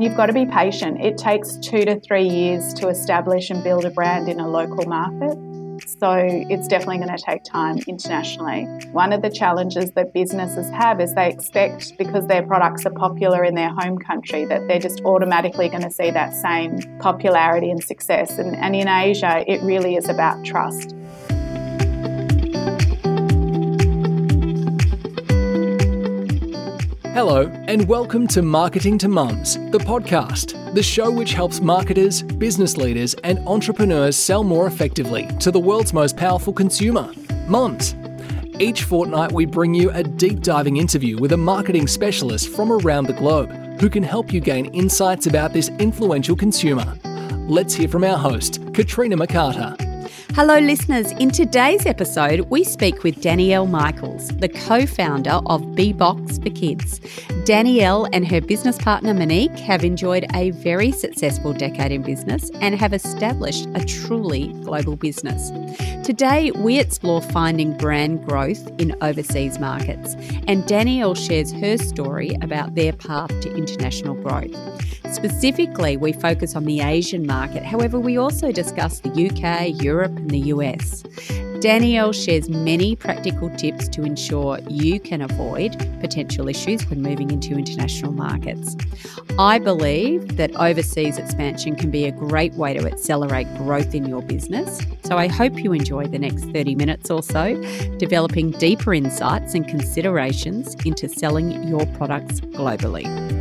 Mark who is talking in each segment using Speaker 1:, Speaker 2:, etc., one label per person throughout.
Speaker 1: You've got to be patient. It takes two to three years to establish and build a brand in a local market. So it's definitely going to take time internationally. One of the challenges that businesses have is they expect because their products are popular in their home country that they're just automatically going to see that same popularity and success. And, and in Asia, it really is about trust.
Speaker 2: Hello, and welcome to Marketing to Mums, the podcast, the show which helps marketers, business leaders, and entrepreneurs sell more effectively to the world's most powerful consumer, mums. Each fortnight, we bring you a deep diving interview with a marketing specialist from around the globe who can help you gain insights about this influential consumer. Let's hear from our host, Katrina McCarter.
Speaker 3: Hello, listeners. In today's episode, we speak with Danielle Michaels, the co founder of Bebox for Kids. Danielle and her business partner Monique have enjoyed a very successful decade in business and have established a truly global business. Today, we explore finding brand growth in overseas markets, and Danielle shares her story about their path to international growth. Specifically, we focus on the Asian market. However, we also discuss the UK, Europe, and the US. Danielle shares many practical tips to ensure you can avoid potential issues when moving into international markets. I believe that overseas expansion can be a great way to accelerate growth in your business. So I hope you enjoy the next 30 minutes or so, developing deeper insights and considerations into selling your products globally.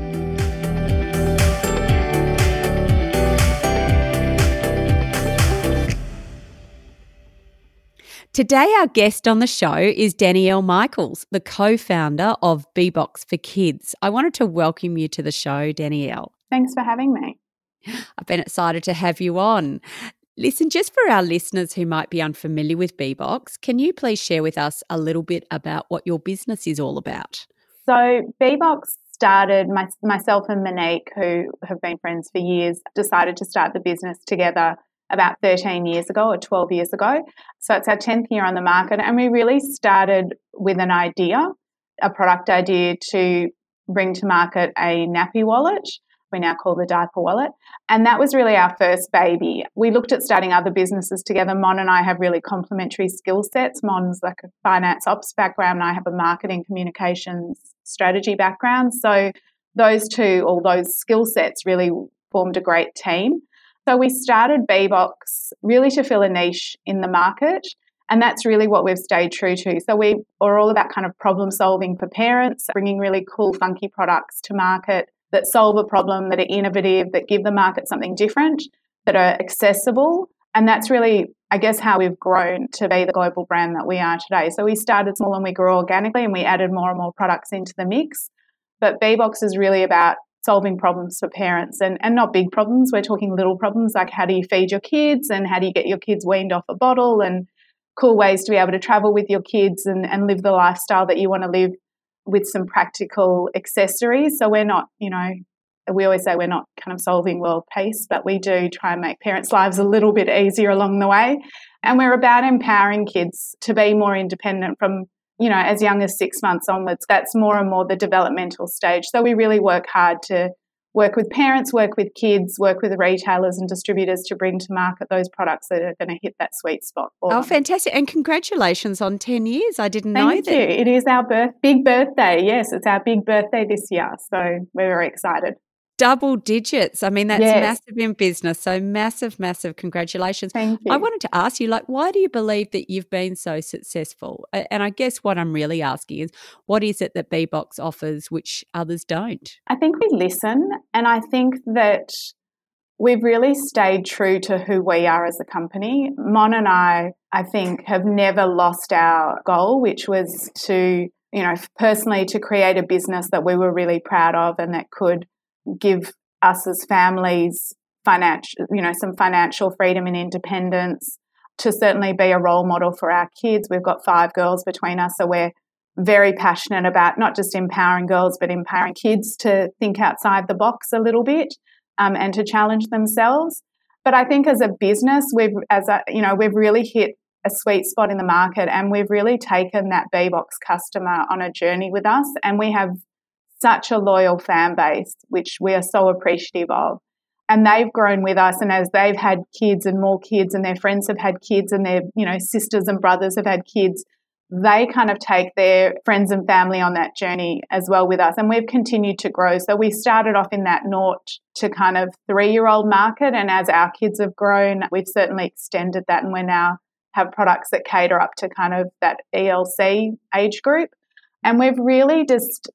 Speaker 3: Today, our guest on the show is Danielle Michaels, the co founder of Bebox for Kids. I wanted to welcome you to the show, Danielle.
Speaker 1: Thanks for having me.
Speaker 3: I've been excited to have you on. Listen, just for our listeners who might be unfamiliar with Bebox, can you please share with us a little bit about what your business is all about?
Speaker 1: So, Bebox started, my, myself and Monique, who have been friends for years, decided to start the business together about 13 years ago or 12 years ago. So it's our 10th year on the market. And we really started with an idea, a product idea to bring to market a nappy wallet. We now call the diaper wallet. And that was really our first baby. We looked at starting other businesses together. Mon and I have really complementary skill sets. Mon's like a finance ops background, and I have a marketing communications strategy background. So those two, all those skill sets really formed a great team. So we started Bebox really to fill a niche in the market. And that's really what we've stayed true to. So we are all about kind of problem solving for parents, bringing really cool, funky products to market that solve a problem, that are innovative, that give the market something different, that are accessible. And that's really, I guess, how we've grown to be the global brand that we are today. So we started small and we grew organically and we added more and more products into the mix. But Bebox is really about solving problems for parents and, and not big problems. We're talking little problems like how do you feed your kids and how do you get your kids weaned off a bottle and cool ways to be able to travel with your kids and, and live the lifestyle that you want to live with some practical accessories. So we're not, you know, we always say we're not kind of solving world peace, but we do try and make parents' lives a little bit easier along the way. And we're about empowering kids to be more independent from you know, as young as six months onwards, that's more and more the developmental stage. So we really work hard to work with parents, work with kids, work with retailers and distributors to bring to market those products that are going to hit that sweet spot.
Speaker 3: oh, them. fantastic. And congratulations on 10 years. I didn't
Speaker 1: Thank
Speaker 3: know
Speaker 1: that. You. It is our birth, big birthday. Yes, it's our big birthday this year. So we're very excited
Speaker 3: double digits. I mean, that's yes. massive in business. So massive, massive congratulations.
Speaker 1: Thank you.
Speaker 3: I wanted to ask you, like, why do you believe that you've been so successful? And I guess what I'm really asking is, what is it that Bebox offers which others don't?
Speaker 1: I think we listen, and I think that we've really stayed true to who we are as a company. Mon and I, I think, have never lost our goal, which was to, you know, personally to create a business that we were really proud of and that could give us as families financial, you know, some financial freedom and independence to certainly be a role model for our kids. We've got five girls between us, so we're very passionate about not just empowering girls, but empowering kids to think outside the box a little bit um, and to challenge themselves. But I think as a business, we've as a you know we've really hit a sweet spot in the market, and we've really taken that B Bebox customer on a journey with us, and we have such a loyal fan base, which we are so appreciative of. And they've grown with us, and as they've had kids and more kids, and their friends have had kids, and their you know sisters and brothers have had kids, they kind of take their friends and family on that journey as well with us. And we've continued to grow. So we started off in that naught to kind of three year old market. And as our kids have grown, we've certainly extended that. And we now have products that cater up to kind of that ELC age group. And we've really just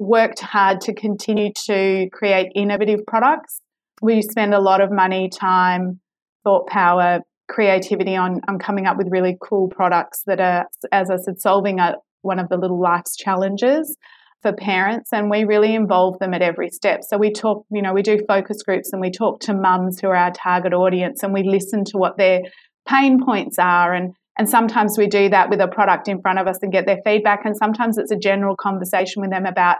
Speaker 1: worked hard to continue to create innovative products. We spend a lot of money, time, thought power, creativity on, on coming up with really cool products that are, as I said, solving a, one of the little life's challenges for parents and we really involve them at every step. So we talk, you know, we do focus groups and we talk to mums who are our target audience and we listen to what their pain points are and and sometimes we do that with a product in front of us and get their feedback and sometimes it's a general conversation with them about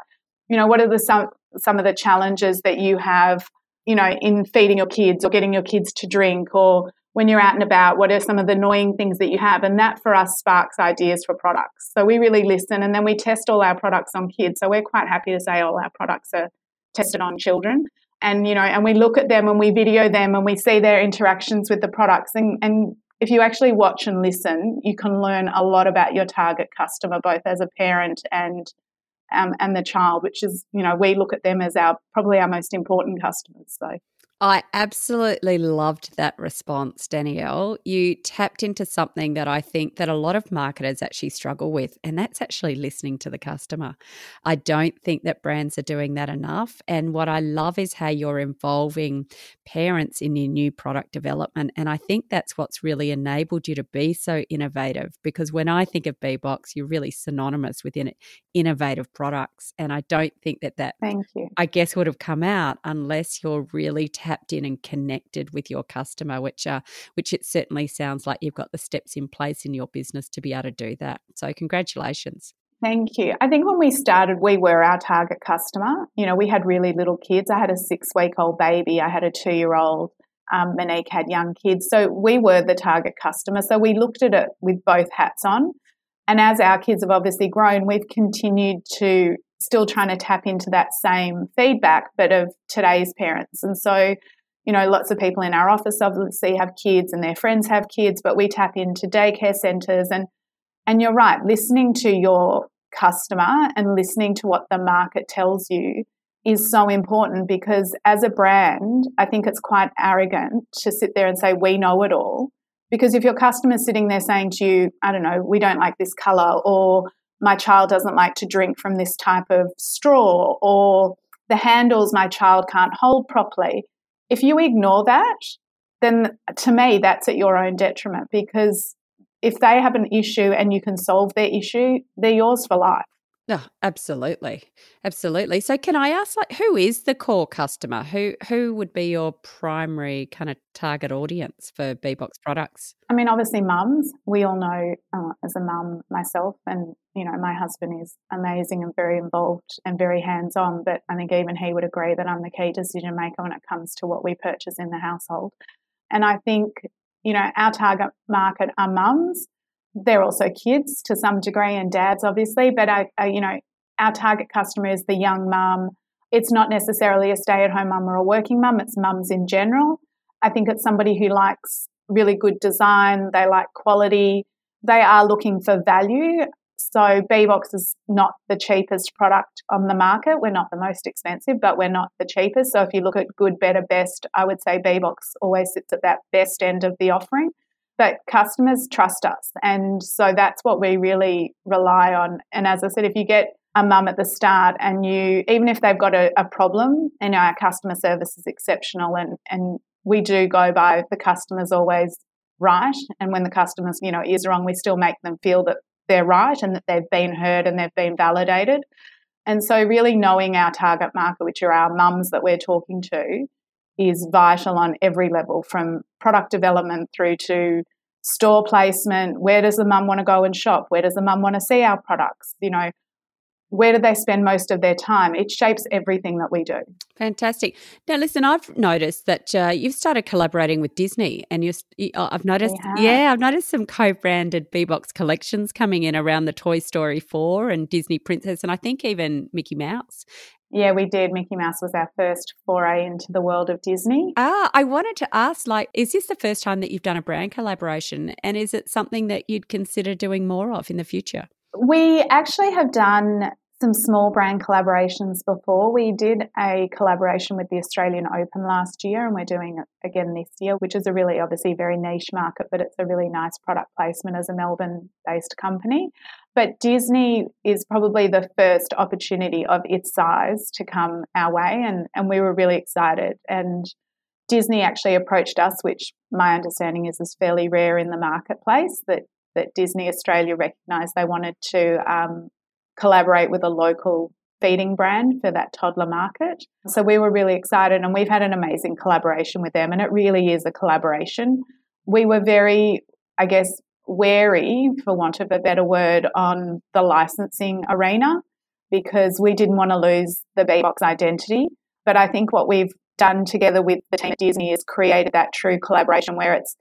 Speaker 1: you know what are the some some of the challenges that you have you know in feeding your kids or getting your kids to drink or when you're out and about, what are some of the annoying things that you have? And that for us sparks ideas for products. So we really listen and then we test all our products on kids. So we're quite happy to say all our products are tested on children. And, you know, and we look at them and we video them and we see their interactions with the products. And, and if you actually watch and listen, you can learn a lot about your target customer, both as a parent and um, and the child, which is, you know, we look at them as our probably our most important customers. So
Speaker 3: I absolutely loved that response, Danielle. You tapped into something that I think that a lot of marketers actually struggle with, and that's actually listening to the customer. I don't think that brands are doing that enough. And what I love is how you're involving parents in your new product development. And I think that's what's really enabled you to be so innovative because when I think of BeBox, you're really synonymous with innovative products. And I don't think that that,
Speaker 1: Thank you.
Speaker 3: I guess, would have come out unless you're really tapped in and connected with your customer, which uh, which it certainly sounds like you've got the steps in place in your business to be able to do that. So congratulations.
Speaker 1: Thank you. I think when we started, we were our target customer. You know, we had really little kids. I had a six week old baby, I had a two year old. Um, Monique had young kids. So we were the target customer. So we looked at it with both hats on. And as our kids have obviously grown, we've continued to still trying to tap into that same feedback, but of today's parents. And so, you know, lots of people in our office obviously have kids and their friends have kids, but we tap into daycare centers and and you're right, listening to your customer and listening to what the market tells you is so important because as a brand, I think it's quite arrogant to sit there and say, we know it all. Because if your customer's sitting there saying to you, I don't know, we don't like this color, or my child doesn't like to drink from this type of straw, or the handles my child can't hold properly. If you ignore that, then to me, that's at your own detriment because if they have an issue and you can solve their issue, they're yours for life.
Speaker 3: Oh, absolutely. Absolutely. So can I ask like who is the core customer? Who who would be your primary kind of target audience for BeBox products?
Speaker 1: I mean obviously mums. We all know uh, as a mum myself and you know my husband is amazing and very involved and very hands-on, but I think even he would agree that I'm the key decision maker when it comes to what we purchase in the household. And I think you know our target market are mums they're also kids to some degree and dads, obviously, but I, I, you know, our target customer is the young mum. It's not necessarily a stay at home mum or a working mum, it's mums in general. I think it's somebody who likes really good design, they like quality, they are looking for value. So BeBox is not the cheapest product on the market. We're not the most expensive, but we're not the cheapest. So if you look at good, better, best, I would say BeBox always sits at that best end of the offering but customers trust us. And so that's what we really rely on. And as I said, if you get a mum at the start and you, even if they've got a, a problem, and our customer service is exceptional and, and we do go by the customer's always right. And when the customer's, you know, is wrong, we still make them feel that they're right and that they've been heard and they've been validated. And so really knowing our target market, which are our mums that we're talking to, is vital on every level from product development through to store placement. Where does the mum want to go and shop? Where does the mum want to see our products? You know, where do they spend most of their time? It shapes everything that we do.
Speaker 3: Fantastic. Now, listen, I've noticed that uh, you've started collaborating with Disney, and you uh, I've noticed, yeah, I've noticed some co-branded Bebox collections coming in around the Toy Story four and Disney Princess, and I think even Mickey Mouse.
Speaker 1: Yeah, we did. Mickey Mouse was our first foray into the world of Disney.
Speaker 3: Ah, I wanted to ask like, is this the first time that you've done a brand collaboration? And is it something that you'd consider doing more of in the future?
Speaker 1: We actually have done some small brand collaborations before. We did a collaboration with the Australian Open last year, and we're doing it again this year, which is a really obviously very niche market, but it's a really nice product placement as a Melbourne based company. But Disney is probably the first opportunity of its size to come our way, and, and we were really excited. And Disney actually approached us, which my understanding is is fairly rare in the marketplace. That that Disney Australia recognised they wanted to um, collaborate with a local feeding brand for that toddler market. So we were really excited and we've had an amazing collaboration with them and it really is a collaboration. We were very, I guess, wary, for want of a better word, on the licensing arena because we didn't want to lose the Bebox identity. But I think what we've done together with the team at Disney is created that true collaboration where it's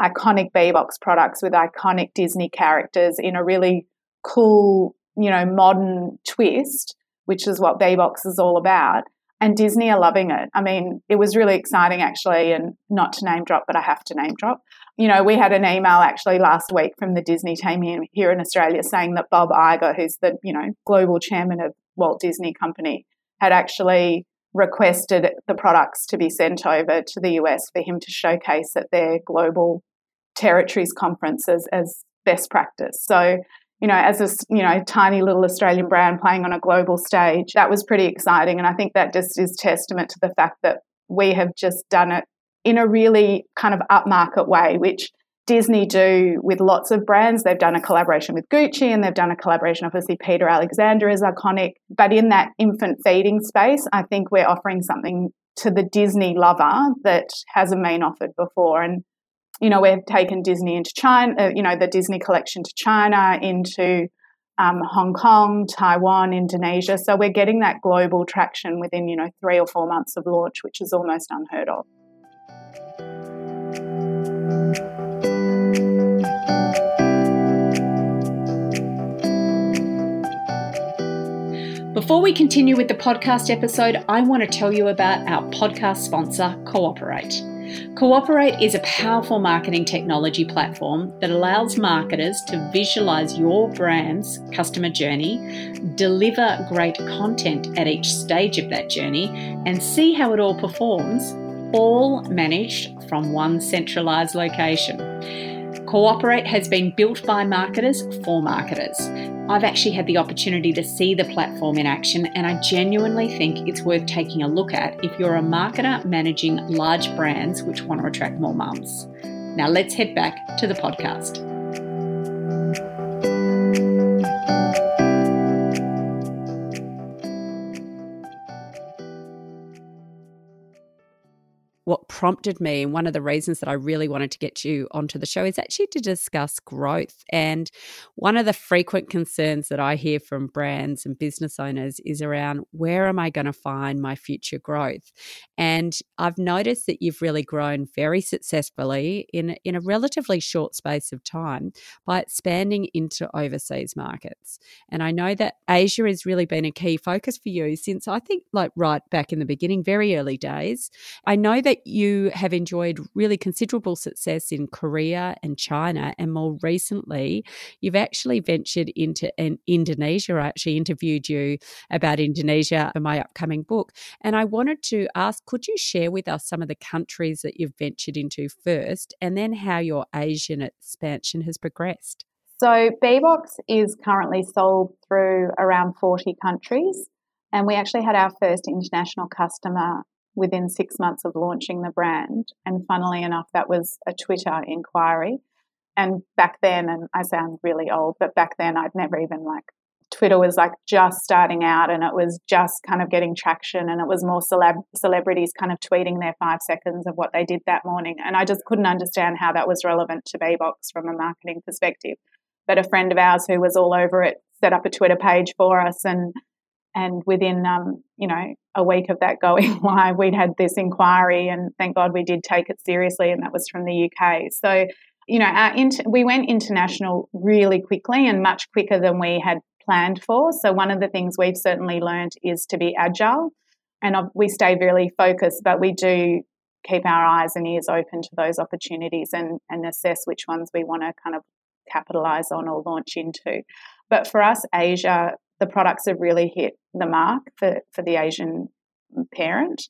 Speaker 1: iconic Bebox products with iconic Disney characters in a really cool you know, modern twist, which is what Bebox is all about. And Disney are loving it. I mean, it was really exciting actually, and not to name drop, but I have to name drop. You know, we had an email actually last week from the Disney team here in Australia saying that Bob Iger, who's the, you know, global chairman of Walt Disney Company, had actually requested the products to be sent over to the US for him to showcase at their global territories conference as, as best practice. So you know, as a you know tiny little Australian brand playing on a global stage, that was pretty exciting. And I think that just is testament to the fact that we have just done it in a really kind of upmarket way, which Disney do with lots of brands. They've done a collaboration with Gucci and they've done a collaboration, obviously, Peter Alexander is iconic. But in that infant feeding space, I think we're offering something to the Disney lover that hasn't been offered before. And you know, we've taken Disney into China, uh, you know, the Disney collection to China, into um, Hong Kong, Taiwan, Indonesia. So we're getting that global traction within, you know, three or four months of launch, which is almost unheard of.
Speaker 3: Before we continue with the podcast episode, I want to tell you about our podcast sponsor, Cooperate. Cooperate is a powerful marketing technology platform that allows marketers to visualize your brand's customer journey, deliver great content at each stage of that journey, and see how it all performs, all managed from one centralized location. Cooperate has been built by marketers for marketers. I've actually had the opportunity to see the platform in action, and I genuinely think it's worth taking a look at if you're a marketer managing large brands which want to attract more mums. Now, let's head back to the podcast. Prompted me and one of the reasons that I really wanted to get you onto the show is actually to discuss growth. And one of the frequent concerns that I hear from brands and business owners is around where am I going to find my future growth? And I've noticed that you've really grown very successfully in in a relatively short space of time by expanding into overseas markets. And I know that Asia has really been a key focus for you since I think like right back in the beginning, very early days. I know that you have enjoyed really considerable success in Korea and China, and more recently, you've actually ventured into in Indonesia. I actually interviewed you about Indonesia for my upcoming book, and I wanted to ask could you share with us some of the countries that you've ventured into first, and then how your Asian expansion has progressed?
Speaker 1: So, Bebox is currently sold through around 40 countries. And we actually had our first international customer within six months of launching the brand. And funnily enough, that was a Twitter inquiry. And back then, and I sound really old, but back then I'd never even like, Twitter was like just starting out and it was just kind of getting traction and it was more celeb- celebrities kind of tweeting their five seconds of what they did that morning. And I just couldn't understand how that was relevant to Bebox from a marketing perspective. But a friend of ours who was all over it set up a Twitter page for us and and within um, you know a week of that going live, we'd had this inquiry, and thank God we did take it seriously, and that was from the UK. So you know, our int- we went international really quickly and much quicker than we had planned for. So one of the things we've certainly learned is to be agile, and we stay really focused, but we do keep our eyes and ears open to those opportunities and, and assess which ones we want to kind of capitalize on or launch into. But for us, Asia, the products have really hit the mark for, for the Asian parent.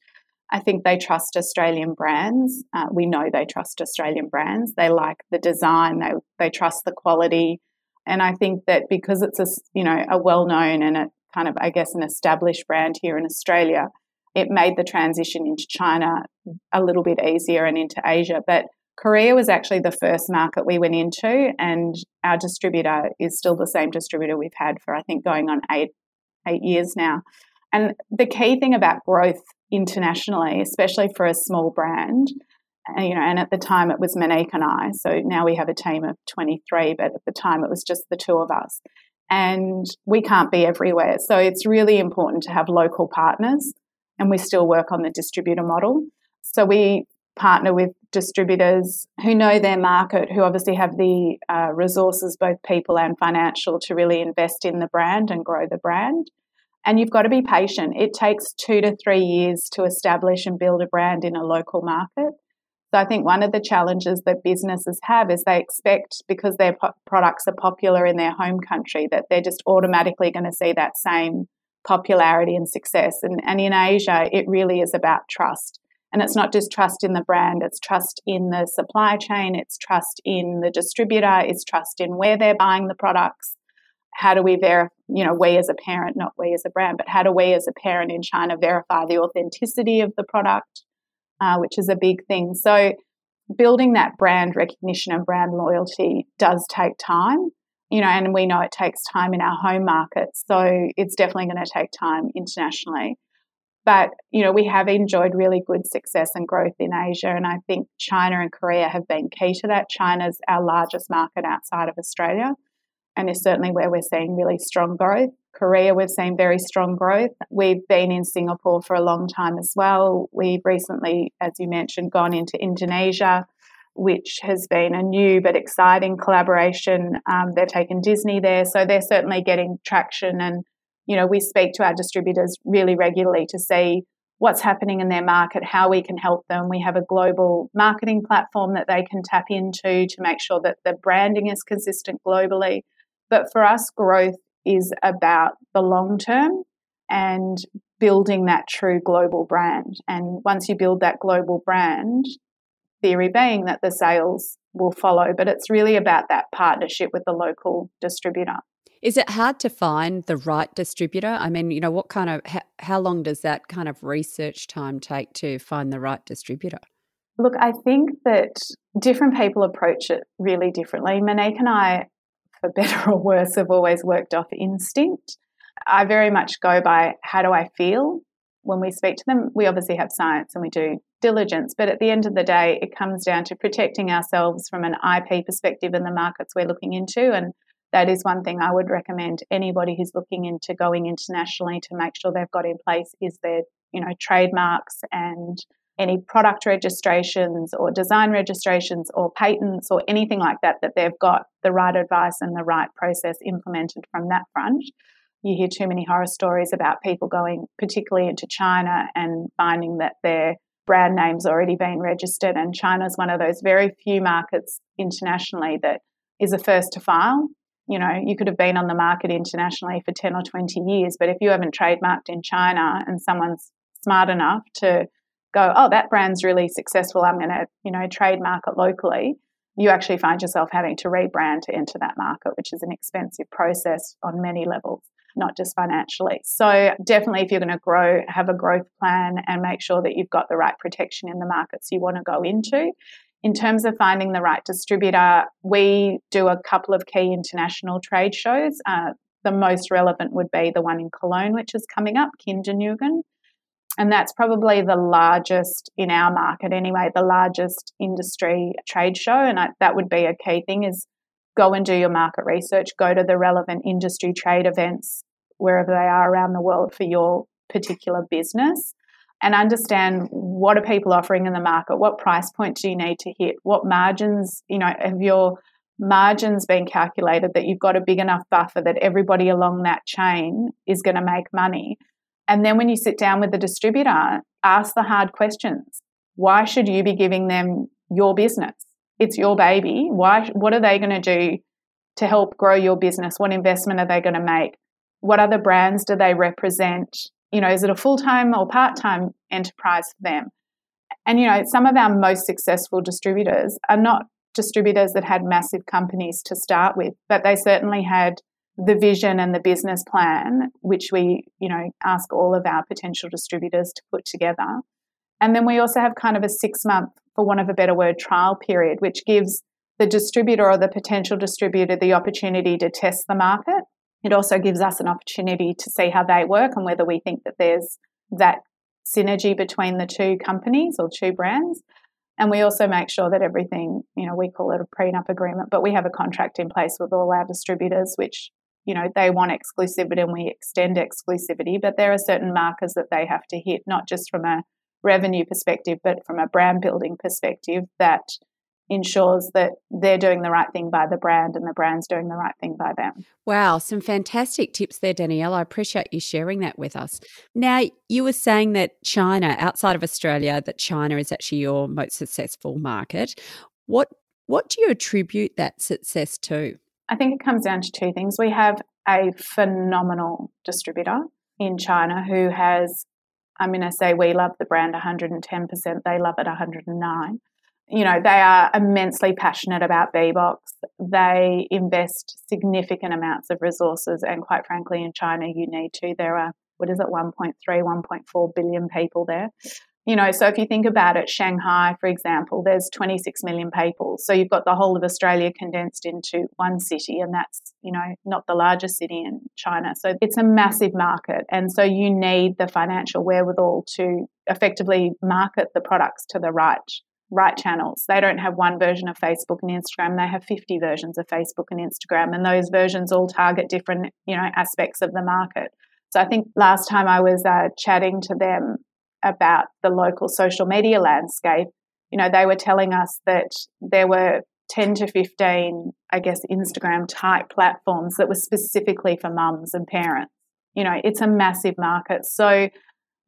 Speaker 1: I think they trust Australian brands. Uh, we know they trust Australian brands. They like the design. They they trust the quality, and I think that because it's a you know a well known and a kind of I guess an established brand here in Australia, it made the transition into China a little bit easier and into Asia. But Korea was actually the first market we went into, and our distributor is still the same distributor we've had for I think going on eight eight years now. And the key thing about growth internationally, especially for a small brand, you know, and at the time it was Monique and I. So now we have a team of 23, but at the time it was just the two of us. And we can't be everywhere. So it's really important to have local partners, and we still work on the distributor model. So we partner with distributors who know their market, who obviously have the uh, resources, both people and financial, to really invest in the brand and grow the brand. And you've got to be patient. It takes two to three years to establish and build a brand in a local market. So I think one of the challenges that businesses have is they expect because their po- products are popular in their home country that they're just automatically going to see that same popularity and success. And, and in Asia, it really is about trust. And it's not just trust in the brand, it's trust in the supply chain, it's trust in the distributor, it's trust in where they're buying the products how do we verify, you know, we as a parent, not we as a brand, but how do we as a parent in China verify the authenticity of the product, uh, which is a big thing. So, building that brand recognition and brand loyalty does take time, you know, and we know it takes time in our home markets. So, it's definitely going to take time internationally. But, you know, we have enjoyed really good success and growth in Asia. And I think China and Korea have been key to that. China's our largest market outside of Australia and is certainly where we're seeing really strong growth. Korea, we've seen very strong growth. We've been in Singapore for a long time as well. We've recently, as you mentioned, gone into Indonesia, which has been a new but exciting collaboration. Um, they've taken Disney there, so they're certainly getting traction. And, you know, we speak to our distributors really regularly to see what's happening in their market, how we can help them. We have a global marketing platform that they can tap into to make sure that the branding is consistent globally but for us, growth is about the long term and building that true global brand. And once you build that global brand, theory being that the sales will follow, but it's really about that partnership with the local distributor.
Speaker 3: Is it hard to find the right distributor? I mean, you know, what kind of, how, how long does that kind of research time take to find the right distributor?
Speaker 1: Look, I think that different people approach it really differently. Monique and I for better or worse, have always worked off instinct. I very much go by how do I feel when we speak to them. We obviously have science and we do diligence, but at the end of the day, it comes down to protecting ourselves from an IP perspective in the markets we're looking into. And that is one thing I would recommend anybody who's looking into going internationally to make sure they've got in place is their, you know, trademarks and any product registrations or design registrations or patents or anything like that, that they've got the right advice and the right process implemented from that front. You hear too many horror stories about people going, particularly into China, and finding that their brand name's already been registered. And China is one of those very few markets internationally that is a first to file. You know, you could have been on the market internationally for 10 or 20 years, but if you haven't trademarked in China and someone's smart enough to go, oh, that brand's really successful. I'm going to, you know, trademark it locally. You actually find yourself having to rebrand to enter that market, which is an expensive process on many levels, not just financially. So, definitely, if you're going to grow, have a growth plan and make sure that you've got the right protection in the markets you want to go into. In terms of finding the right distributor, we do a couple of key international trade shows. Uh, the most relevant would be the one in Cologne, which is coming up, Kind + Jugend. And that's probably the largest in our market anyway, the largest industry trade show. And I, that would be a key thing is go and do your market research, go to the relevant industry trade events wherever they are around the world for your particular business and understand what are people offering in the market what price point do you need to hit what margins you know have your margins been calculated that you've got a big enough buffer that everybody along that chain is going to make money? And then when you sit down with the distributor ask the hard questions. Why should you be giving them your business? It's your baby. Why what are they going to do to help grow your business? What investment are they going to make? What other brands do they represent you know, is it a full time or part time enterprise for them? And, you know, some of our most successful distributors are not distributors that had massive companies to start with, but they certainly had the vision and the business plan, which we, you know, ask all of our potential distributors to put together. And then we also have kind of a six month, for want of a better word, trial period, which gives the distributor or the potential distributor the opportunity to test the market it also gives us an opportunity to see how they work and whether we think that there's that synergy between the two companies or two brands. And we also make sure that everything, you know, we call it a prenup agreement, but we have a contract in place with all our distributors, which, you know, they want exclusivity and we extend exclusivity, but there are certain markers that they have to hit, not just from a revenue perspective, but from a brand building perspective that ensures that they're doing the right thing by the brand and the brand's doing the right thing by them.
Speaker 3: Wow, some fantastic tips there, Danielle. I appreciate you sharing that with us. Now, you were saying that China, outside of Australia, that China is actually your most successful market. What what do you attribute that success to?
Speaker 1: I think it comes down to two things. We have a phenomenal distributor in China who has I'm going to say we love the brand 110%, they love it 109 you know, they are immensely passionate about BeBox. They invest significant amounts of resources, and quite frankly, in China, you need to. There are, what is it, 1.3, 1.4 billion people there. You know, so if you think about it, Shanghai, for example, there's 26 million people. So you've got the whole of Australia condensed into one city, and that's, you know, not the largest city in China. So it's a massive market. And so you need the financial wherewithal to effectively market the products to the right right channels. They don't have one version of Facebook and Instagram. They have 50 versions of Facebook and Instagram, and those versions all target different, you know, aspects of the market. So I think last time I was uh, chatting to them about the local social media landscape, you know, they were telling us that there were 10 to 15, I guess, Instagram type platforms that were specifically for mums and parents. You know, it's a massive market. So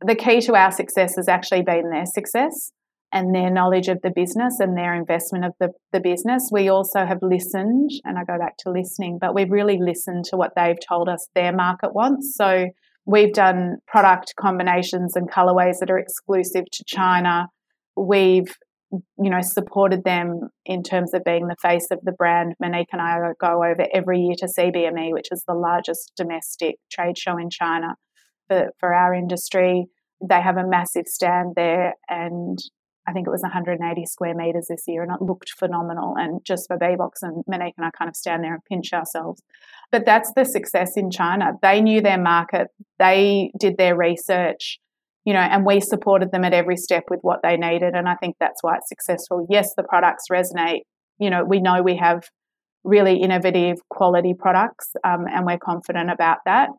Speaker 1: the key to our success has actually been their success and their knowledge of the business and their investment of the, the business. We also have listened, and I go back to listening, but we've really listened to what they've told us their market wants. So we've done product combinations and colorways that are exclusive to China. We've you know supported them in terms of being the face of the brand. Monique and I go over every year to CBME, which is the largest domestic trade show in China for, for our industry. They have a massive stand there, and I think it was 180 square meters this year, and it looked phenomenal. And just for BeBox and Monique and I kind of stand there and pinch ourselves. But that's the success in China. They knew their market, they did their research, you know, and we supported them at every step with what they needed. And I think that's why it's successful. Yes, the products resonate. You know, we know we have really innovative quality products, um, and we're confident about that.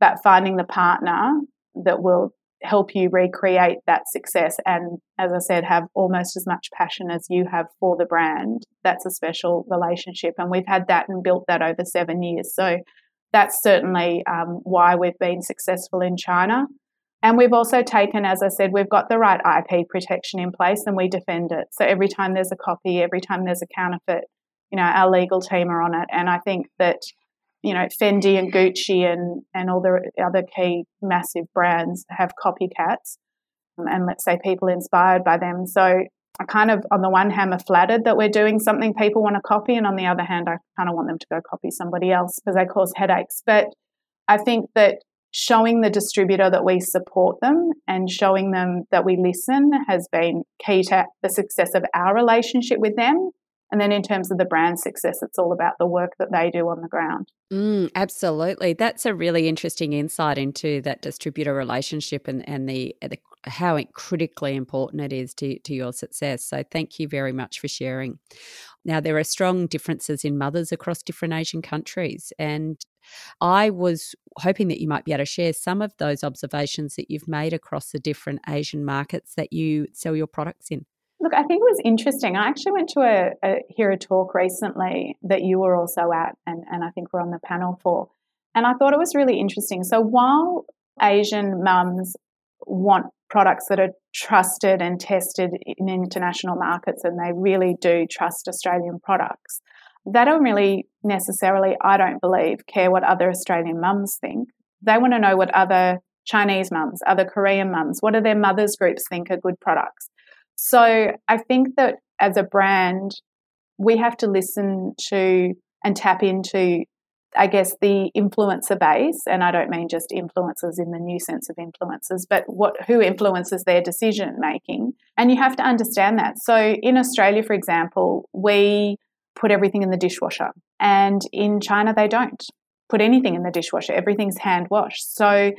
Speaker 1: But finding the partner that will help you recreate that success and as i said have almost as much passion as you have for the brand. That's a special relationship and we've had that and built that over seven years. So that's certainly um, why we've been successful in china. And we've also taken as i said we've got the right ip protection in place and we defend it. So every time there's a copy every time there's a counterfeit you know our legal team are on it. And i think that you know, Fendi and Gucci and, and all the other key massive brands have copycats. Um, and let's say people inspired by them. So I kind of, on the one hand, am flattered that we're doing something people want to copy. And on the other hand, I kind of want them to go copy somebody else because they cause headaches. But I think that showing the distributor that we support them and showing them that we listen has been key to the success of our relationship with them and then in terms of the brand success, it's all about the work that they do on the ground.
Speaker 3: Mm, absolutely. That's a really interesting insight into that distributor relationship and, and the, the how critically important it is to, to your success. So thank you very much for sharing. Now, there are strong differences in mothers across different Asian countries. And I was hoping that you might be able to share some of those observations that you've made across the different Asian markets that you sell your products in.
Speaker 1: Look, I think it was interesting. I actually went to a, a hear a talk recently that you were also at, and, and I think we're on the panel for. And I thought it was really interesting. So while Asian mums want products that are trusted and tested in international markets and they really do trust Australian products. They don't really necessarily, I don't believe, care what other Australian mums think. They want to know what other Chinese mums, other Korean mums, what do their mothers groups think are good products. So I think that as a brand, we have to listen to and tap into I guess, the influencer base, and I don't mean just influencers in the new sense of influencers, but what who influences their decision making. And you have to understand that. So in Australia, for example, we put everything in the dishwasher, and in China they don't put anything in the dishwasher. Everything's hand washed. So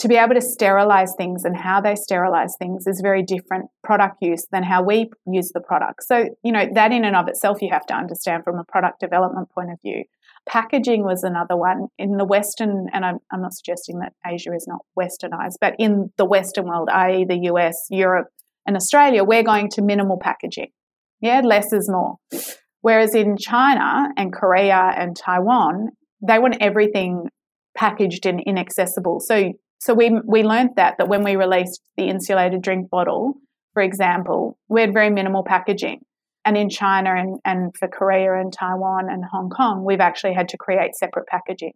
Speaker 1: to be able to sterilize things and how they sterilize things is very different product use than how we use the product. So, you know, that in and of itself you have to understand from a product development point of view. Packaging was another one. In the Western, and I'm, I'm not suggesting that Asia is not westernized, but in the Western world, i.e., the US, Europe, and Australia, we're going to minimal packaging. Yeah, less is more. Whereas in China and Korea and Taiwan, they want everything packaged and inaccessible. So, so we we learned that that when we released the insulated drink bottle, for example, we had very minimal packaging. And in China and, and for Korea and Taiwan and Hong Kong, we've actually had to create separate packaging.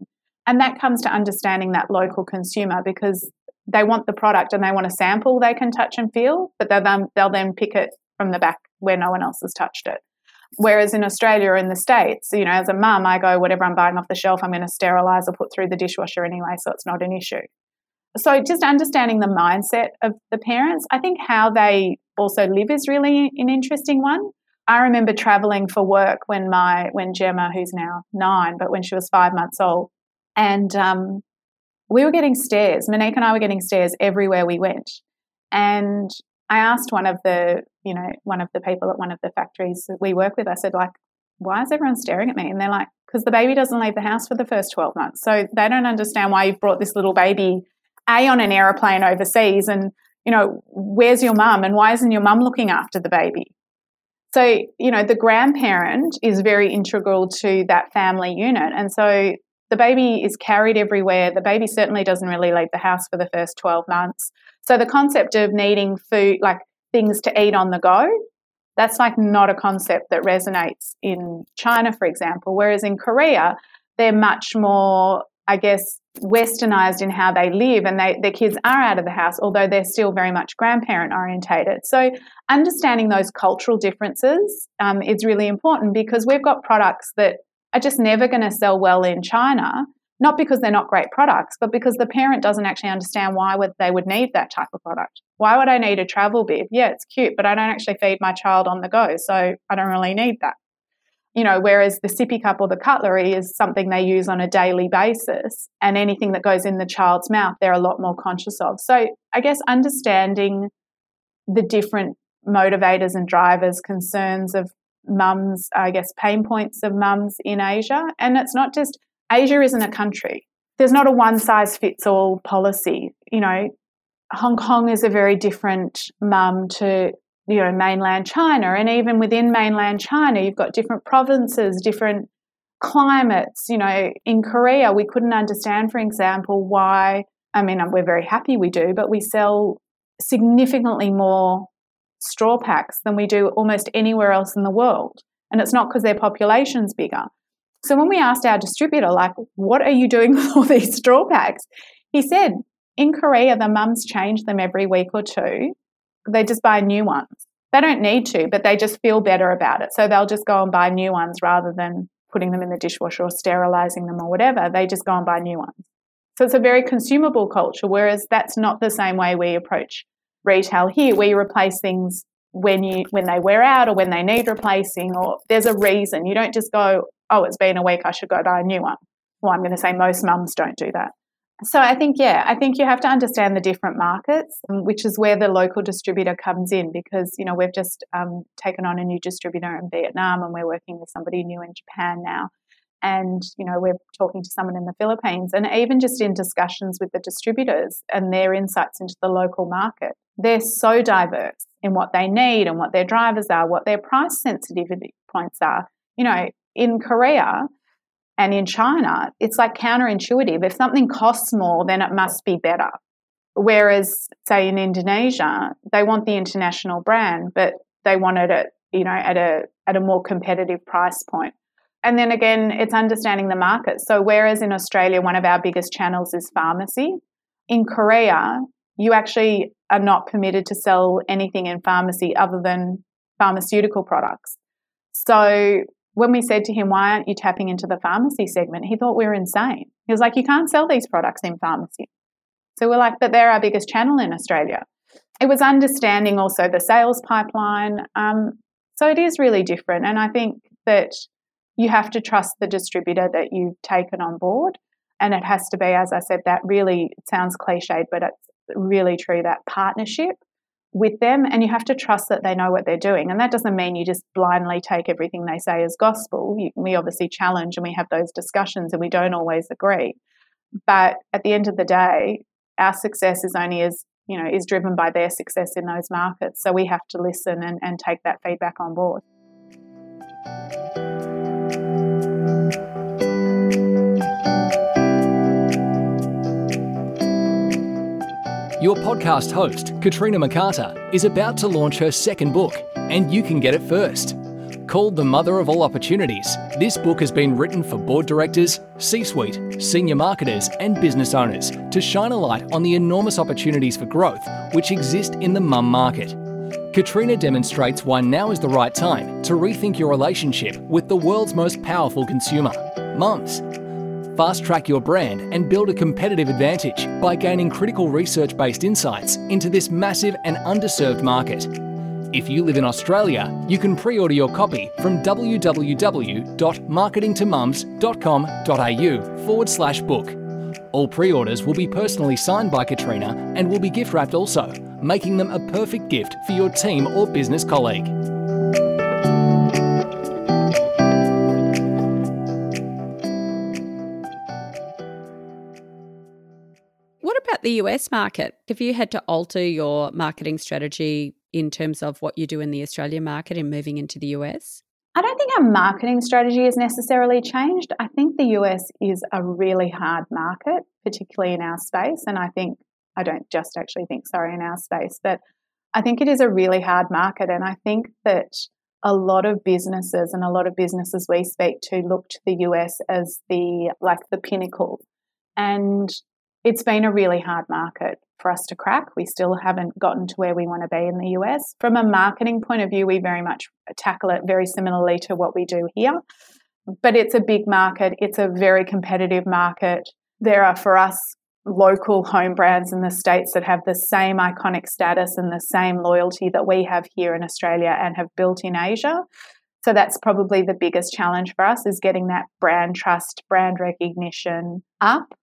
Speaker 1: And that comes to understanding that local consumer because they want the product and they want a sample they can touch and feel, but they'll then, they'll then pick it from the back where no one else has touched it. Whereas in Australia or in the States, you know, as a mum, I go, whatever I'm buying off the shelf, I'm going to sterilize or put through the dishwasher anyway, so it's not an issue. So just understanding the mindset of the parents, I think how they also live is really an interesting one. I remember traveling for work when my when Gemma, who's now nine, but when she was five months old, and um, we were getting stares. Monique and I were getting stares everywhere we went. And I asked one of the, you know, one of the people at one of the factories that we work with. I said, like, why is everyone staring at me? And they're like, because the baby doesn't leave the house for the first twelve months, so they don't understand why you've brought this little baby a on an aeroplane overseas, and you know, where's your mum, and why isn't your mum looking after the baby? So, you know, the grandparent is very integral to that family unit. And so the baby is carried everywhere. The baby certainly doesn't really leave the house for the first 12 months. So the concept of needing food, like things to eat on the go, that's like not a concept that resonates in China, for example. Whereas in Korea, they're much more, I guess, westernized in how they live and they, their kids are out of the house although they're still very much grandparent orientated. So understanding those cultural differences um, is really important because we've got products that are just never going to sell well in china not because they're not great products but because the parent doesn't actually understand why would they would need that type of product. Why would i need a travel bib? Yeah it's cute but i don't actually feed my child on the go so i don't really need that you know, whereas the sippy cup or the cutlery is something they use on a daily basis, and anything that goes in the child's mouth, they're a lot more conscious of. So, I guess understanding the different motivators and drivers, concerns of mums, I guess, pain points of mums in Asia. And it's not just Asia isn't a country, there's not a one size fits all policy. You know, Hong Kong is a very different mum to you know mainland China, and even within mainland China, you've got different provinces, different climates. You know, in Korea, we couldn't understand, for example, why. I mean, we're very happy we do, but we sell significantly more straw packs than we do almost anywhere else in the world. And it's not because their population's bigger. So when we asked our distributor, like, what are you doing with all these straw packs? He said, in Korea, the mums change them every week or two they just buy new ones. They don't need to, but they just feel better about it. So they'll just go and buy new ones rather than putting them in the dishwasher or sterilizing them or whatever. They just go and buy new ones. So it's a very consumable culture, whereas that's not the same way we approach retail here. We replace things when you when they wear out or when they need replacing or there's a reason. You don't just go, oh, it's been a week, I should go buy a new one. Well, I'm going to say most mums don't do that. So I think, yeah, I think you have to understand the different markets, um, which is where the local distributor comes in because, you know, we've just um, taken on a new distributor in Vietnam and we're working with somebody new in Japan now. And, you know, we're talking to someone in the Philippines and even just in discussions with the distributors and their insights into the local market. They're so diverse in what they need and what their drivers are, what their price sensitivity points are. You know, in Korea, and in China, it's like counterintuitive. If something costs more, then it must be better. Whereas, say in Indonesia, they want the international brand, but they want it at you know at a at a more competitive price point. And then again, it's understanding the market. So whereas in Australia, one of our biggest channels is pharmacy, in Korea, you actually are not permitted to sell anything in pharmacy other than pharmaceutical products. So when we said to him, Why aren't you tapping into the pharmacy segment? He thought we were insane. He was like, You can't sell these products in pharmacy. So we're like, But they're our biggest channel in Australia. It was understanding also the sales pipeline. Um, so it is really different. And I think that you have to trust the distributor that you've taken on board. And it has to be, as I said, that really sounds cliched, but it's really true that partnership with them and you have to trust that they know what they're doing. And that doesn't mean you just blindly take everything they say as gospel. We obviously challenge and we have those discussions and we don't always agree. But at the end of the day, our success is only as, you know, is driven by their success in those markets. So we have to listen and, and take that feedback on board.
Speaker 2: Your podcast host, Katrina McCarter, is about to launch her second book, and you can get it first. Called The Mother of All Opportunities, this book has been written for board directors, C suite, senior marketers, and business owners to shine a light on the enormous opportunities for growth which exist in the mum market. Katrina demonstrates why now is the right time to rethink your relationship with the world's most powerful consumer, mums Fast track your brand and build a competitive advantage by gaining critical research based insights into this massive and underserved market. If you live in Australia, you can pre order your copy from www.marketingtomums.com.au forward slash book. All pre orders will be personally signed by Katrina and will be gift wrapped also, making them a perfect gift for your team or business colleague.
Speaker 3: The US market? Have you had to alter your marketing strategy in terms of what you do in the Australian market and moving into the US?
Speaker 1: I don't think our marketing strategy has necessarily changed. I think the US is a really hard market, particularly in our space. And I think, I don't just actually think, sorry, in our space, but I think it is a really hard market. And I think that a lot of businesses and a lot of businesses we speak to look to the US as the like the pinnacle. And it's been a really hard market for us to crack. We still haven't gotten to where we want to be in the US. From a marketing point of view, we very much tackle it very similarly to what we do here. But it's a big market, it's a very competitive market. There are, for us, local home brands in the States that have the same iconic status and the same loyalty that we have here in Australia and have built in Asia. So that's probably the biggest challenge for us is getting that brand trust, brand recognition up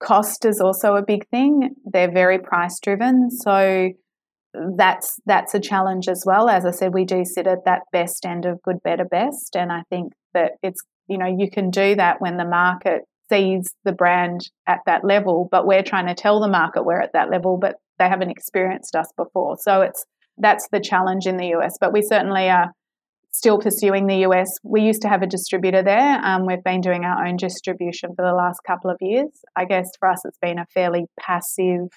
Speaker 1: Cost is also a big thing. They're very price driven. So that's that's a challenge as well. As I said, we do sit at that best end of good, better, best. And I think that it's, you know, you can do that when the market sees the brand at that level, but we're trying to tell the market we're at that level, but they haven't experienced us before. So it's that's the challenge in the US. But we certainly are still pursuing the US. We used to have a distributor there. Um, we've been doing our own distribution for the last couple of years. I guess for us, it's been a fairly passive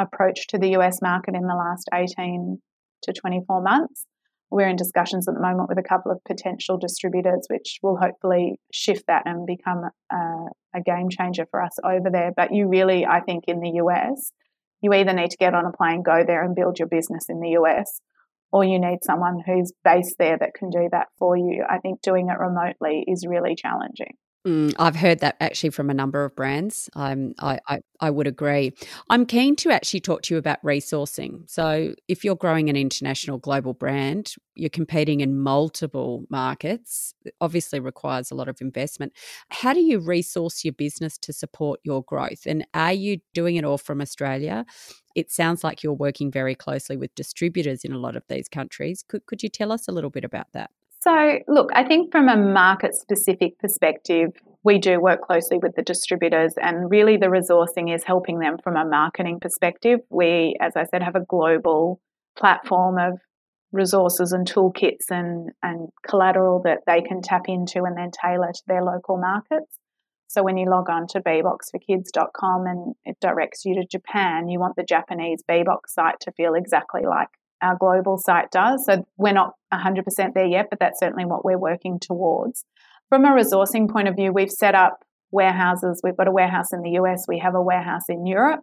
Speaker 1: approach to the US market in the last 18 to 24 months. We're in discussions at the moment with a couple of potential distributors, which will hopefully shift that and become a, a game changer for us over there. But you really, I think, in the US, you either need to get on a plane, go there, and build your business in the US, or you need someone who's based there that can do that for you. I think doing it remotely is really challenging.
Speaker 3: Mm, I've heard that actually from a number of brands. Um, I, I, I would agree. I'm keen to actually talk to you about resourcing. So, if you're growing an international global brand, you're competing in multiple markets, obviously requires a lot of investment. How do you resource your business to support your growth? And are you doing it all from Australia? It sounds like you're working very closely with distributors in a lot of these countries. Could, could you tell us a little bit about that?
Speaker 1: So, look, I think from a market specific perspective, we do work closely with the distributors, and really the resourcing is helping them from a marketing perspective. We, as I said, have a global platform of resources and toolkits and, and collateral that they can tap into and then tailor to their local markets. So when you log on to bboxforkids.com and it directs you to Japan, you want the Japanese bbox site to feel exactly like our global site does. So we're not 100% there yet, but that's certainly what we're working towards. From a resourcing point of view, we've set up warehouses. We've got a warehouse in the US, we have a warehouse in Europe.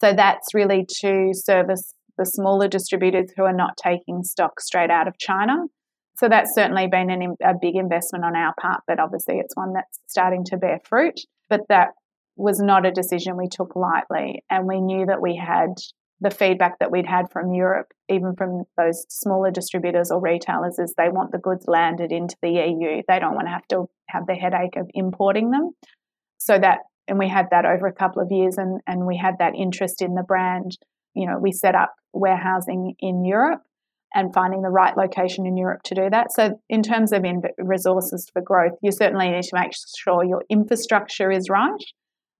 Speaker 1: So that's really to service the smaller distributors who are not taking stock straight out of China. So that's certainly been an, a big investment on our part, but obviously it's one that's starting to bear fruit. But that was not a decision we took lightly. And we knew that we had the feedback that we'd had from Europe, even from those smaller distributors or retailers, is they want the goods landed into the EU. They don't want to have to have the headache of importing them. So that, and we had that over a couple of years, and, and we had that interest in the brand. You know, we set up warehousing in Europe and finding the right location in Europe to do that. So, in terms of in resources for growth, you certainly need to make sure your infrastructure is right.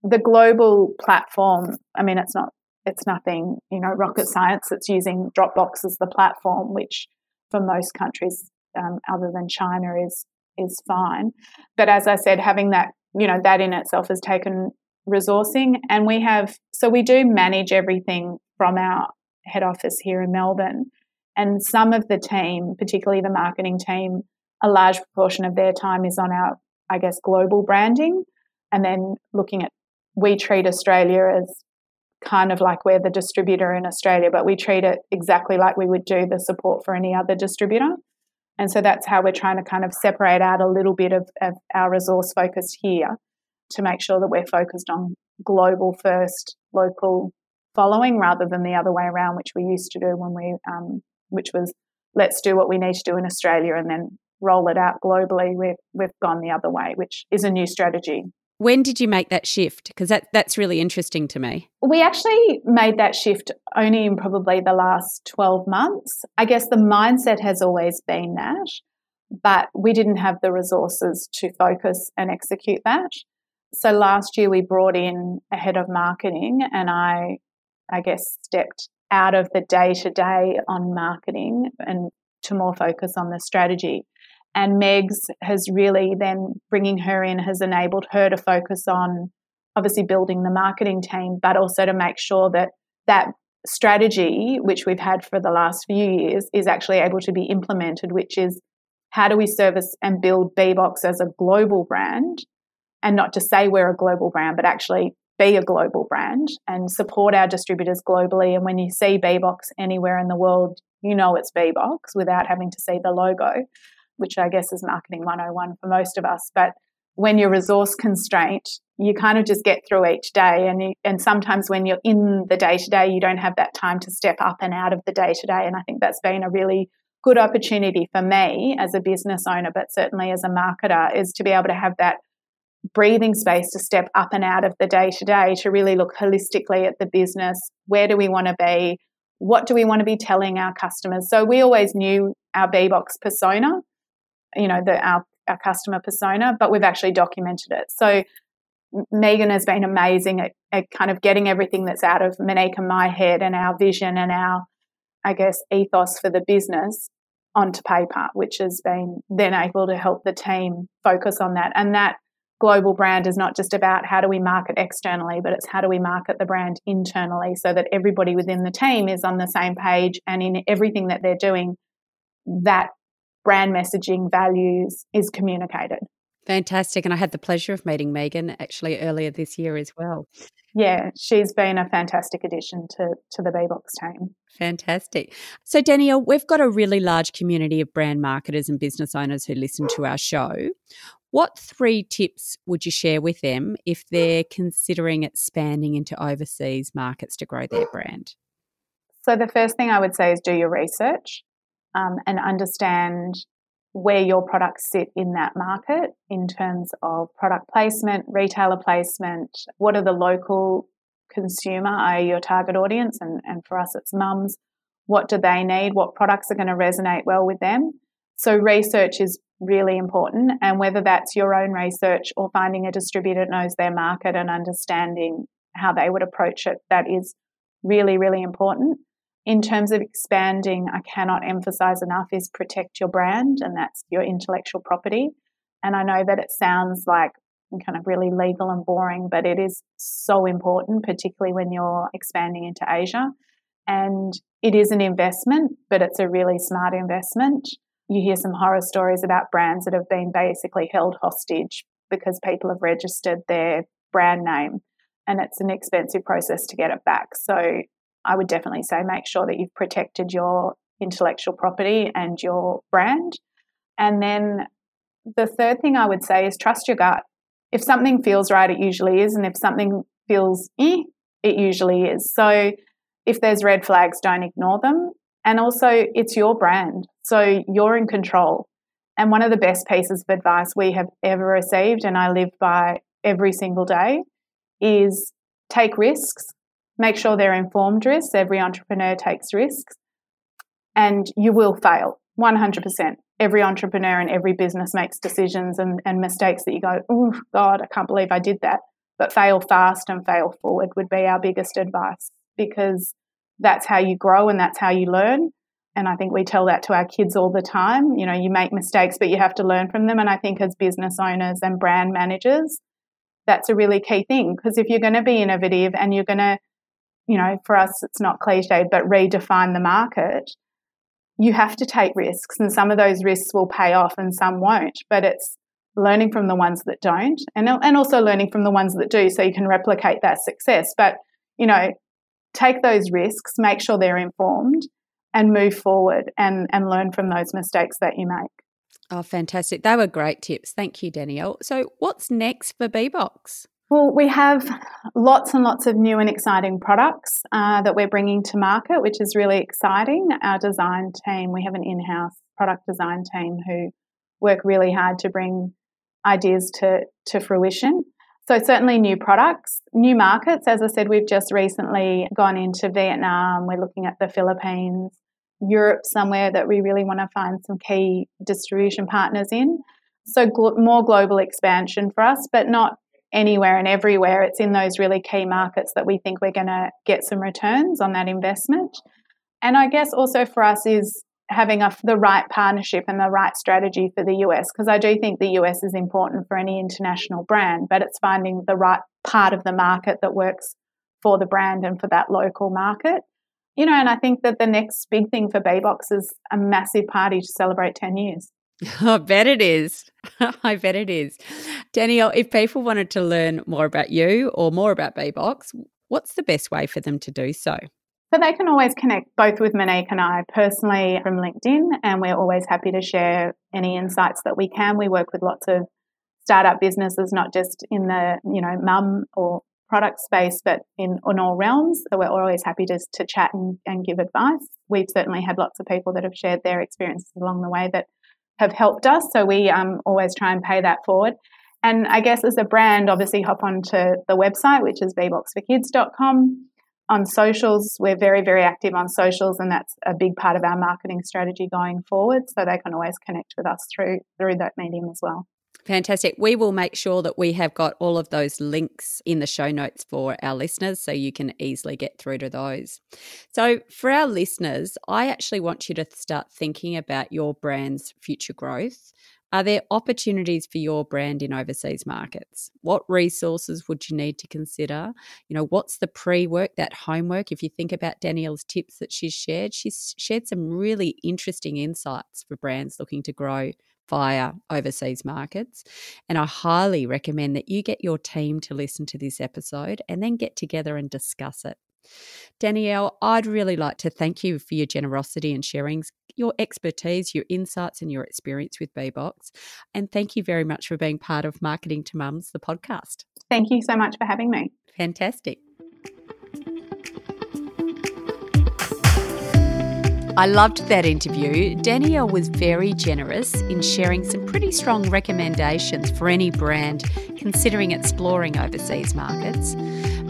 Speaker 1: The global platform, I mean, it's not it's nothing, you know, rocket science. It's using Dropbox as the platform, which for most countries um, other than China is is fine. But as I said, having that, you know, that in itself has taken resourcing, and we have so we do manage everything from our head office here in Melbourne, and some of the team, particularly the marketing team, a large proportion of their time is on our, I guess, global branding, and then looking at we treat Australia as kind of like we're the distributor in Australia, but we treat it exactly like we would do the support for any other distributor. And so that's how we're trying to kind of separate out a little bit of, of our resource focus here to make sure that we're focused on global first, local following rather than the other way around, which we used to do when we, um, which was let's do what we need to do in Australia and then roll it out globally. We've, we've gone the other way, which is a new strategy.
Speaker 3: When did you make that shift? Because that, that's really interesting to me.
Speaker 1: We actually made that shift only in probably the last 12 months. I guess the mindset has always been that, but we didn't have the resources to focus and execute that. So last year we brought in a head of marketing and I I guess stepped out of the day to day on marketing and to more focus on the strategy. And Megs has really then bringing her in has enabled her to focus on obviously building the marketing team, but also to make sure that that strategy, which we've had for the last few years, is actually able to be implemented, which is how do we service and build BBox as a global brand and not just say we're a global brand, but actually be a global brand and support our distributors globally. And when you see BBox anywhere in the world, you know it's BBox without having to see the logo which I guess is marketing 101 for most of us. But when you're resource constraint, you kind of just get through each day. And, you, and sometimes when you're in the day to day, you don't have that time to step up and out of the day to day. And I think that's been a really good opportunity for me as a business owner, but certainly as a marketer, is to be able to have that breathing space to step up and out of the day to day to really look holistically at the business. Where do we want to be? What do we want to be telling our customers? So we always knew our BBox persona you know, the, our, our customer persona, but we've actually documented it. So Megan has been amazing at, at, kind of getting everything that's out of Monique and my head and our vision and our, I guess, ethos for the business onto paper, which has been then able to help the team focus on that. And that global brand is not just about how do we market externally, but it's how do we market the brand internally so that everybody within the team is on the same page and in everything that they're doing, that brand messaging values is communicated.
Speaker 3: Fantastic. And I had the pleasure of meeting Megan actually earlier this year as well.
Speaker 1: Yeah, she's been a fantastic addition to, to the BBox team.
Speaker 3: Fantastic. So, Danielle, we've got a really large community of brand marketers and business owners who listen to our show. What three tips would you share with them if they're considering expanding into overseas markets to grow their brand?
Speaker 1: So, the first thing I would say is do your research um, and understand where your products sit in that market in terms of product placement, retailer placement, what are the local consumer, i.e., your target audience, and, and for us it's mums, what do they need? What products are going to resonate well with them? So, research is really important. And whether that's your own research or finding a distributor that knows their market and understanding how they would approach it, that is really, really important. In terms of expanding, I cannot emphasize enough is protect your brand, and that's your intellectual property. And I know that it sounds like kind of really legal and boring, but it is so important, particularly when you're expanding into Asia. And it is an investment, but it's a really smart investment. You hear some horror stories about brands that have been basically held hostage because people have registered their brand name and it's an expensive process to get it back. So I would definitely say make sure that you've protected your intellectual property and your brand. And then the third thing I would say is trust your gut. If something feels right, it usually is. And if something feels eh, it usually is. So if there's red flags, don't ignore them. And also, it's your brand. So you're in control. And one of the best pieces of advice we have ever received, and I live by every single day, is take risks, make sure they're informed risks. Every entrepreneur takes risks, and you will fail 100%. Every entrepreneur and every business makes decisions and, and mistakes that you go, oh, God, I can't believe I did that. But fail fast and fail forward would be our biggest advice because that's how you grow and that's how you learn. And I think we tell that to our kids all the time. You know, you make mistakes, but you have to learn from them. And I think as business owners and brand managers, that's a really key thing because if you're going to be innovative and you're going to, you know, for us, it's not cliche, but redefine the market, you have to take risks. And some of those risks will pay off and some won't. But it's learning from the ones that don't and, and also learning from the ones that do so you can replicate that success. But, you know, take those risks, make sure they're informed, and move forward and, and learn from those mistakes that you make.
Speaker 3: Oh, fantastic. They were great tips. Thank you, Danielle. So, what's next for BBox?
Speaker 1: Well, we have lots and lots of new and exciting products uh, that we're bringing to market, which is really exciting. Our design team, we have an in house product design team who work really hard to bring ideas to, to fruition. So, certainly new products, new markets. As I said, we've just recently gone into Vietnam, we're looking at the Philippines, Europe, somewhere that we really want to find some key distribution partners in. So, gl- more global expansion for us, but not anywhere and everywhere. It's in those really key markets that we think we're going to get some returns on that investment. And I guess also for us is having a, the right partnership and the right strategy for the US because I do think the US is important for any international brand, but it's finding the right part of the market that works for the brand and for that local market. You know, and I think that the next big thing for BBox is a massive party to celebrate 10 years.
Speaker 3: I bet it is. I bet it is. Danielle, if people wanted to learn more about you or more about BBox, what's the best way for them to do so?
Speaker 1: So they can always connect both with Monique and I personally from LinkedIn, and we're always happy to share any insights that we can. We work with lots of startup businesses, not just in the you know mum or product space, but in, in all realms. So we're always happy to, to chat and, and give advice. We've certainly had lots of people that have shared their experiences along the way that have helped us. So we um, always try and pay that forward. And I guess as a brand, obviously hop onto the website, which is bboxforkids.com on socials, we're very, very active on socials, and that's a big part of our marketing strategy going forward. So they can always connect with us through through that medium as well.
Speaker 3: Fantastic. We will make sure that we have got all of those links in the show notes for our listeners so you can easily get through to those. So, for our listeners, I actually want you to start thinking about your brand's future growth. Are there opportunities for your brand in overseas markets? What resources would you need to consider? You know, what's the pre work, that homework? If you think about Danielle's tips that she's shared, she's shared some really interesting insights for brands looking to grow via overseas markets. And I highly recommend that you get your team to listen to this episode and then get together and discuss it. Danielle, I'd really like to thank you for your generosity and sharing your expertise, your insights, and your experience with BBox. And thank you very much for being part of Marketing to Mums, the podcast.
Speaker 1: Thank you so much for having me.
Speaker 3: Fantastic. I loved that interview. Danielle was very generous in sharing some pretty strong recommendations for any brand considering exploring overseas markets.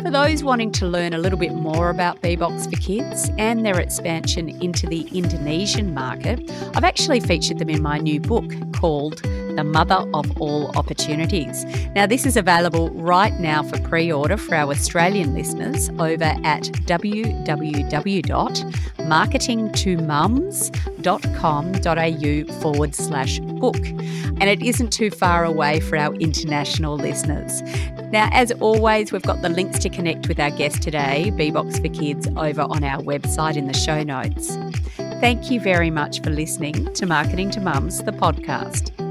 Speaker 3: For those wanting to learn a little bit more about BBox for Kids and their expansion into the Indonesian market, I've actually featured them in my new book called The Mother of All Opportunities. Now, this is available right now for pre order for our Australian listeners over at www.marketingtomums.com.au forward slash book. And it isn't too far away for our international listeners. Now, as always, we've got the links to connect with our guest today, BBox for Kids, over on our website in the show notes. Thank you very much for listening to Marketing to Mums, the podcast.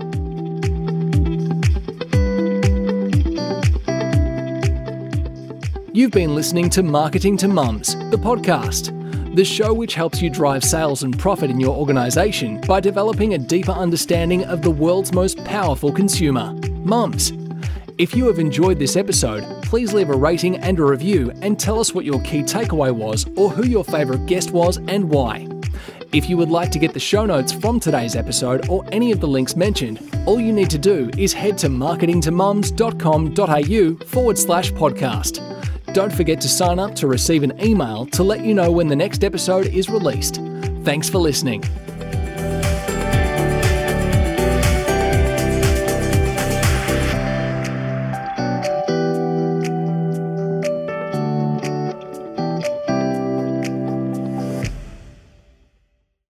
Speaker 2: You've been listening to Marketing to Mums, the podcast, the show which helps you drive sales and profit in your organisation by developing a deeper understanding of the world's most powerful consumer, mums. If you have enjoyed this episode, please leave a rating and a review and tell us what your key takeaway was or who your favourite guest was and why. If you would like to get the show notes from today's episode or any of the links mentioned, all you need to do is head to marketingtomums.com.au forward slash podcast. Don't forget to sign up to receive an email to let you know when the next episode is released. Thanks for listening.